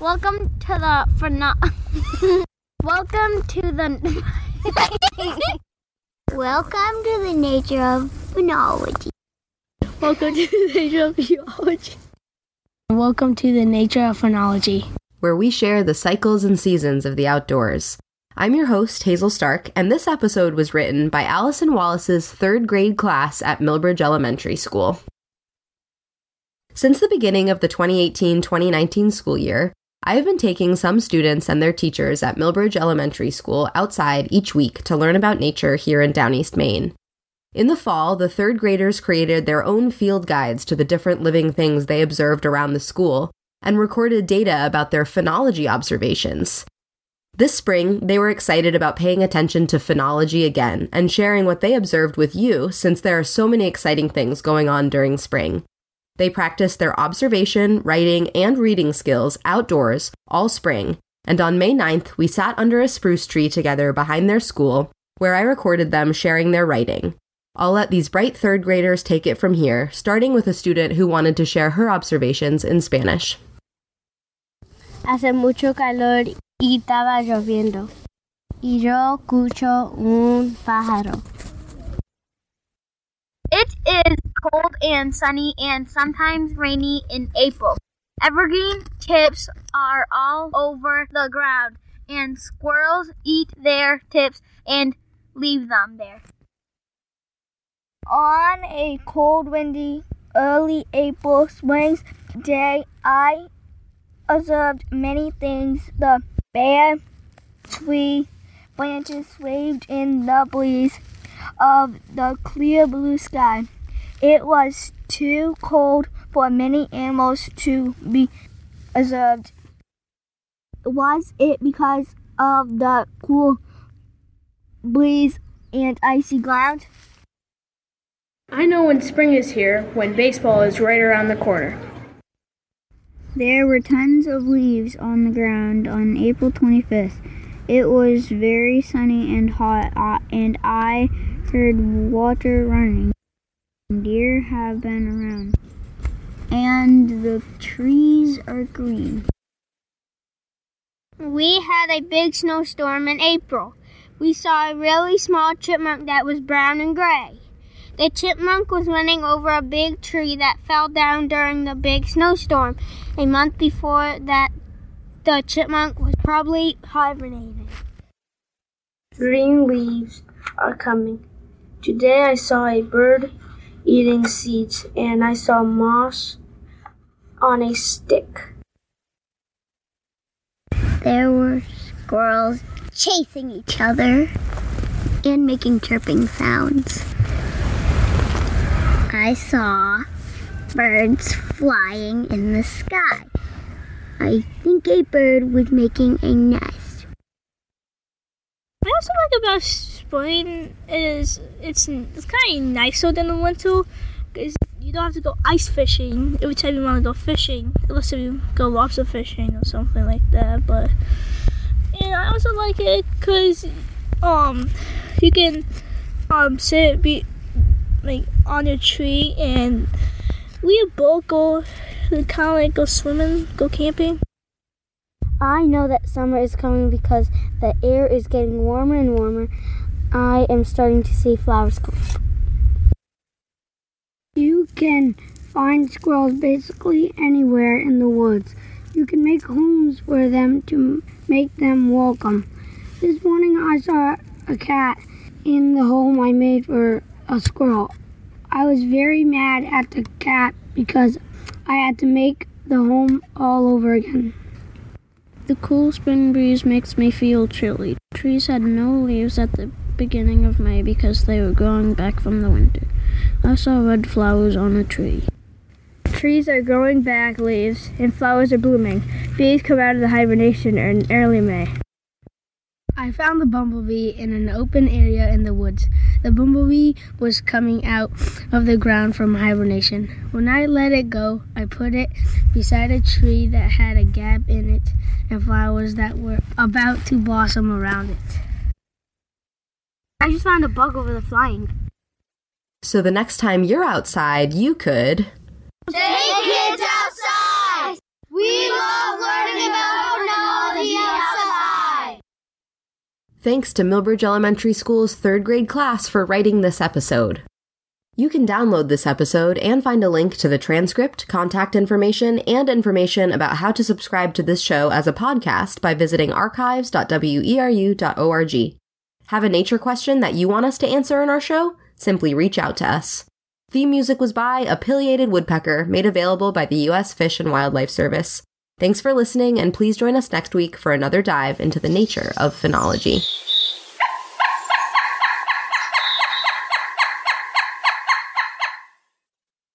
Welcome to the phenom- Welcome to the Welcome to the nature of phenology. Welcome to the nature of geology. Welcome to the nature of phenology, where we share the cycles and seasons of the outdoors. I'm your host, Hazel Stark, and this episode was written by Allison Wallace's third grade class at Milbridge Elementary School. Since the beginning of the 2018 2019 school year, I have been taking some students and their teachers at Milbridge Elementary School outside each week to learn about nature here in Downeast, Maine. In the fall, the third graders created their own field guides to the different living things they observed around the school and recorded data about their phenology observations. This spring, they were excited about paying attention to phenology again and sharing what they observed with you since there are so many exciting things going on during spring. They practiced their observation, writing, and reading skills outdoors all spring, and on May 9th, we sat under a spruce tree together behind their school, where I recorded them sharing their writing. I'll let these bright third graders take it from here, starting with a student who wanted to share her observations in Spanish. Hace mucho calor y estaba lloviendo. Y yo escucho un pájaro. It is cold and sunny and sometimes rainy in April. Evergreen tips are all over the ground, and squirrels eat their tips and leave them there. On a cold, windy, early April swings day, I observed many things. The bare tree branches waved in the breeze of the clear blue sky. It was too cold for many animals to be observed. Was it because of the cool breeze and icy ground? I know when spring is here, when baseball is right around the corner. There were tons of leaves on the ground on April 25th. It was very sunny and hot, uh, and I heard water running. Deer have been around. And the trees are green. We had a big snowstorm in April. We saw a really small chipmunk that was brown and gray. The chipmunk was running over a big tree that fell down during the big snowstorm. A month before that, the chipmunk was probably hibernating. Green leaves are coming. Today I saw a bird eating seeds and I saw moss on a stick. There were squirrels chasing each other and making chirping sounds. I saw birds flying in the sky. I think a bird was making a nest. I also like about spring is it's it's kind of nicer than the winter because you don't have to go ice fishing every time you want to go fishing, unless you go lobster fishing or something like that. But and I also like it because um you can um sit be like on a tree and we both go kind of like go swimming, go camping. I know that summer is coming because the air is getting warmer and warmer. I am starting to see flowers come. You can find squirrels basically anywhere in the woods. You can make homes for them to make them welcome. This morning I saw a cat in the home I made for a squirrel. I was very mad at the cat because I had to make the home all over again. The cool spring breeze makes me feel chilly. Trees had no leaves at the beginning of May because they were growing back from the winter. I saw red flowers on a tree. Trees are growing back leaves and flowers are blooming. Bees come out of the hibernation in early May. I found the bumblebee in an open area in the woods. The bumblebee was coming out of the ground from hibernation. When I let it go, I put it beside a tree that had a gap in it and flowers that were about to blossom around it. I just found a bug over the flying. So the next time you're outside, you could. Take kids outside! We love learning about phonology outside. Thanks to Milbridge Elementary School's third grade class for writing this episode. You can download this episode and find a link to the transcript, contact information, and information about how to subscribe to this show as a podcast by visiting archives.weru.org. Have a nature question that you want us to answer in our show? Simply reach out to us. Theme music was by A Woodpecker, made available by the U.S. Fish and Wildlife Service. Thanks for listening, and please join us next week for another dive into the nature of phenology.